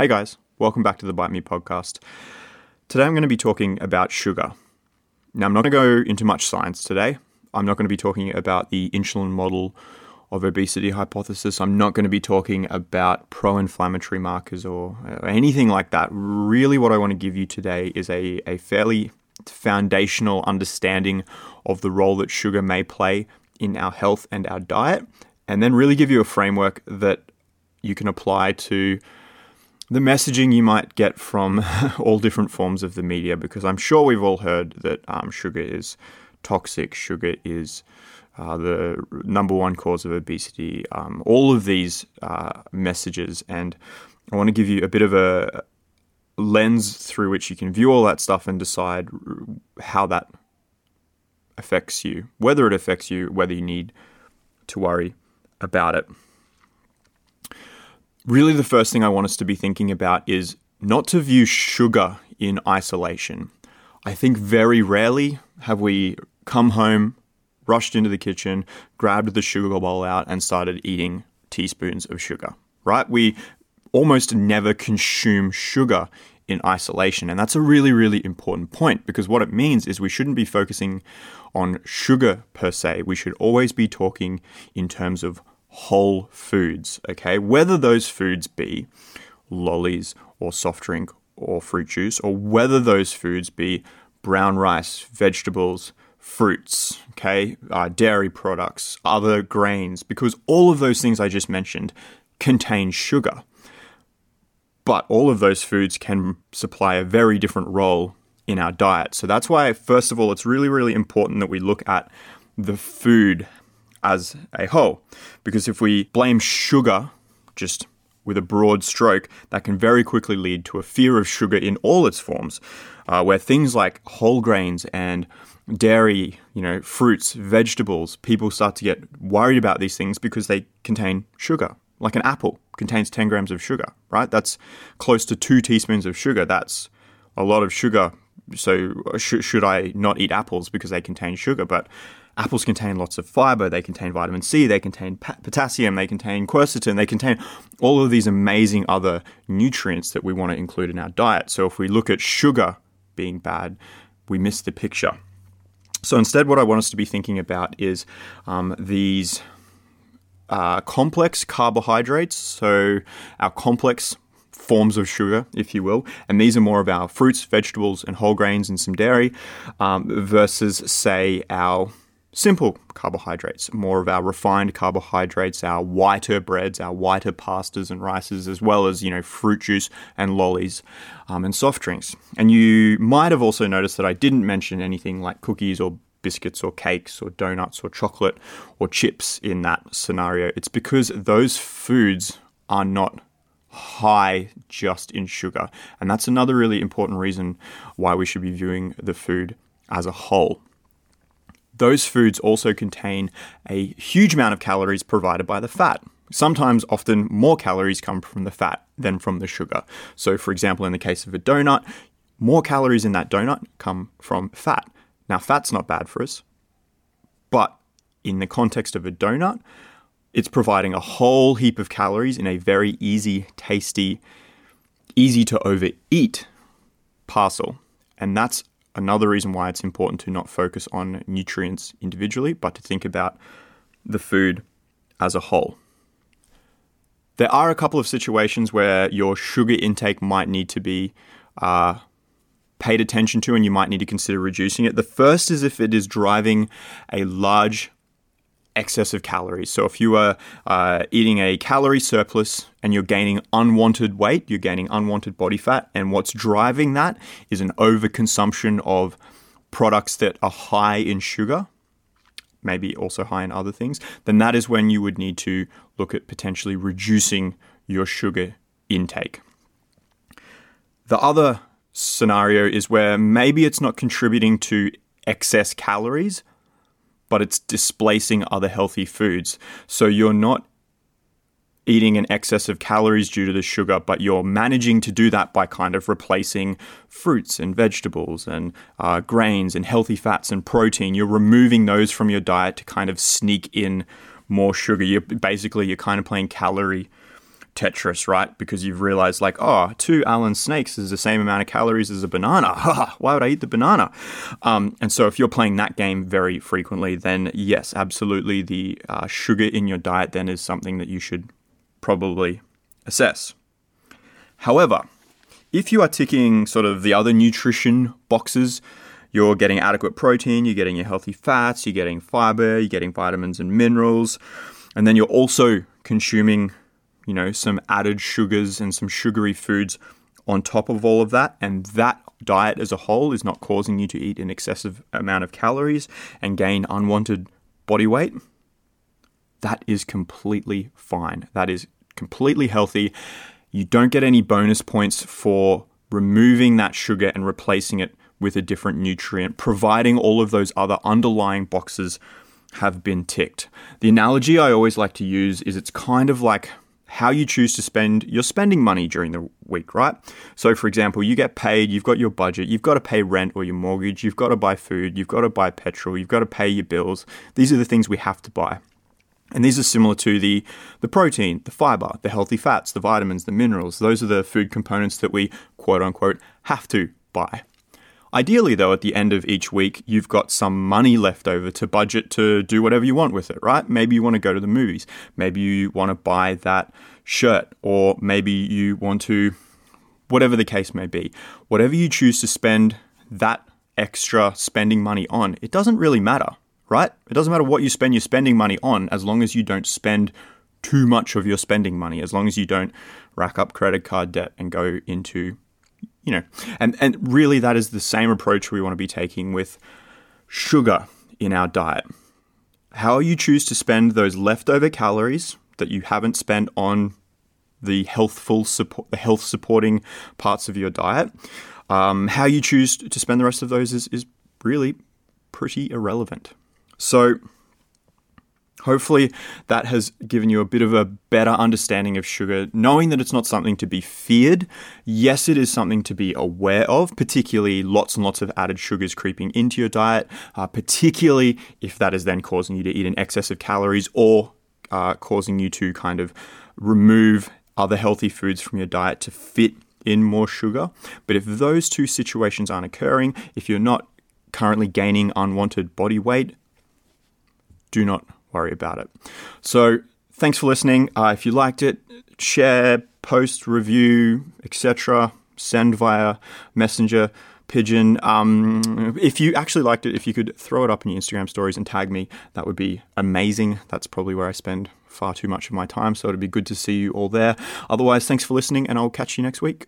Hey guys, welcome back to the Bite Me podcast. Today I'm going to be talking about sugar. Now, I'm not going to go into much science today. I'm not going to be talking about the insulin model of obesity hypothesis. I'm not going to be talking about pro inflammatory markers or, anything like that. Really, what I want to give you today is a, a fairly foundational understanding of the role that sugar may play in our health and our diet, and then really give you a framework that you can apply to the messaging you might get from all different forms of the media, because I'm sure we've all heard that um, sugar is toxic, sugar is uh, the number one cause of obesity, um, all of these uh, messages. And I want to give you a bit of a lens through which you can view all that stuff and decide how that affects you, whether it affects you, whether you need to worry about it really the first thing I want us to be thinking about is not to view sugar in isolation. I think very rarely have we come home, rushed into the kitchen, grabbed the sugar bowl out, and started eating teaspoons of sugar, right? We almost never consume sugar in isolation. And that's a really, really important point because what it means is we shouldn't be focusing on sugar per se. We should always be talking in terms of whole foods, okay? Whether those foods be lollies or soft drink or fruit juice, or whether those foods be brown rice, vegetables, fruits, okay, uh, dairy products, other grains, because all of those things I just mentioned contain sugar. But all of those foods can supply a very different role in our diet. So that's why, first of all, it's really, really important that we look at the food as a whole. Because if we blame sugar just with a broad stroke, that can very quickly lead to a fear of sugar in all its forms, uh, where things like whole grains and dairy, you know, fruits, vegetables, people start to get worried about these things because they contain sugar. Like an apple contains 10 grams of sugar, right? That's close to two teaspoons of sugar. That's a lot of sugar. So, sh- should I not eat apples because they contain sugar? But Apples contain lots of fiber, they contain vitamin C, they contain potassium, they contain quercetin, they contain all of these amazing other nutrients that we want to include in our diet. So if we look at sugar being bad, we miss the picture. So instead, what I want us to be thinking about is um, these uh, complex carbohydrates. So our complex forms of sugar, if you will, and these are more of our fruits, vegetables, and whole grains and some dairy, um, versus say our simple carbohydrates, more of our refined carbohydrates, our whiter breads, our whiter pastas and rices, as well as, you know, fruit juice and lollies um, and soft drinks. And you might have also noticed that I didn't mention anything like cookies or biscuits or cakes or donuts or chocolate or chips in that scenario. It's because those foods are not high just in sugar. And that's another really important reason why we should be viewing the food as a whole those foods also contain a huge amount of calories provided by the fat. Sometimes, often, more calories come from the fat than from the sugar. So, for example, in the case of a donut, more calories in that donut come from fat. Now, fat's not bad for us, but in the context of a donut, it's providing a whole heap of calories in a very easy, tasty, easy to overeat parcel. And that's another reason why it's important to not focus on nutrients individually, but to think about the food as a whole. There are a couple of situations where your sugar intake might need to be uh, paid attention to and you might need to consider reducing it. The first is if it is driving a large excess of calories. So if you are uh, eating a calorie surplus and you're gaining unwanted weight, you're gaining unwanted body fat, and what's driving that is an overconsumption of products that are high in sugar, maybe also high in other things, then that is when you would need to look at potentially reducing your sugar intake. The other scenario is where maybe it's not contributing to excess calories, but it's displacing other healthy foods. So you're not eating an excess of calories due to the sugar, but you're managing to do that by kind of replacing fruits and vegetables and uh, grains and healthy fats and protein. You're removing those from your diet to kind of sneak in more sugar. You're basically you're kind of playing calorie Tetris, right? Because you've realized, like, oh, two Allen snakes is the same amount of calories as a banana. Why would I eat the banana? Um, and so, if you're playing that game very frequently, then yes, absolutely, the uh, sugar in your diet then is something that you should probably assess. However, if you are ticking sort of the other nutrition boxes, you're getting adequate protein, you're getting your healthy fats, you're getting fiber, you're getting vitamins and minerals, and then you're also consuming, you know, some added sugars and some sugary foods on top of all of that, and that diet as a whole is not causing you to eat an excessive amount of calories and gain unwanted body weight, that is completely fine. That is completely healthy. You don't get any bonus points for removing that sugar and replacing it with a different nutrient, providing all of those other underlying boxes have been ticked. The analogy I always like to use is it's kind of like how you choose to spend your spending money during the week, right? So, for example, you get paid, you've got your budget, you've got to pay rent or your mortgage, you've got to buy food, you've got to buy petrol, you've got to pay your bills. These are the things we have to buy. And these are similar to the, the protein, the fiber, the healthy fats, the vitamins, the minerals. Those are the food components that we quote unquote have to buy. Ideally, though, at the end of each week, you've got some money left over to budget to do whatever you want with it, right? Maybe you want to go to the movies. Maybe you want to buy that shirt, or maybe you want to, whatever the case may be. Whatever you choose to spend that extra spending money on, it doesn't really matter, right? It doesn't matter what you spend your spending money on as long as you don't spend too much of your spending money, as long as you don't rack up credit card debt and go into you know, and, and really that is the same approach we want to be taking with sugar in our diet. How you choose to spend those leftover calories that you haven't spent on the healthful support, the health supporting parts of your diet, um, how you choose to spend the rest of those is, is really pretty irrelevant. So Hopefully, that has given you a bit of a better understanding of sugar, knowing that it's not something to be feared. Yes, it is something to be aware of, particularly lots and lots of added sugars creeping into your diet, uh, particularly if that is then causing you to eat an excess of calories or uh, causing you to kind of remove other healthy foods from your diet to fit in more sugar. But if those two situations aren't occurring, if you're not currently gaining unwanted body weight, do not worry about it. So, thanks for listening. Uh, if you liked it, share, post, review, etc. Send via Messenger, Pigeon. Um, if you actually liked it, if you could throw it up in your Instagram stories and tag me, that would be amazing. That's probably where I spend far too much of my time, so it'd be good to see you all there. Otherwise, thanks for listening, and I'll catch you next week.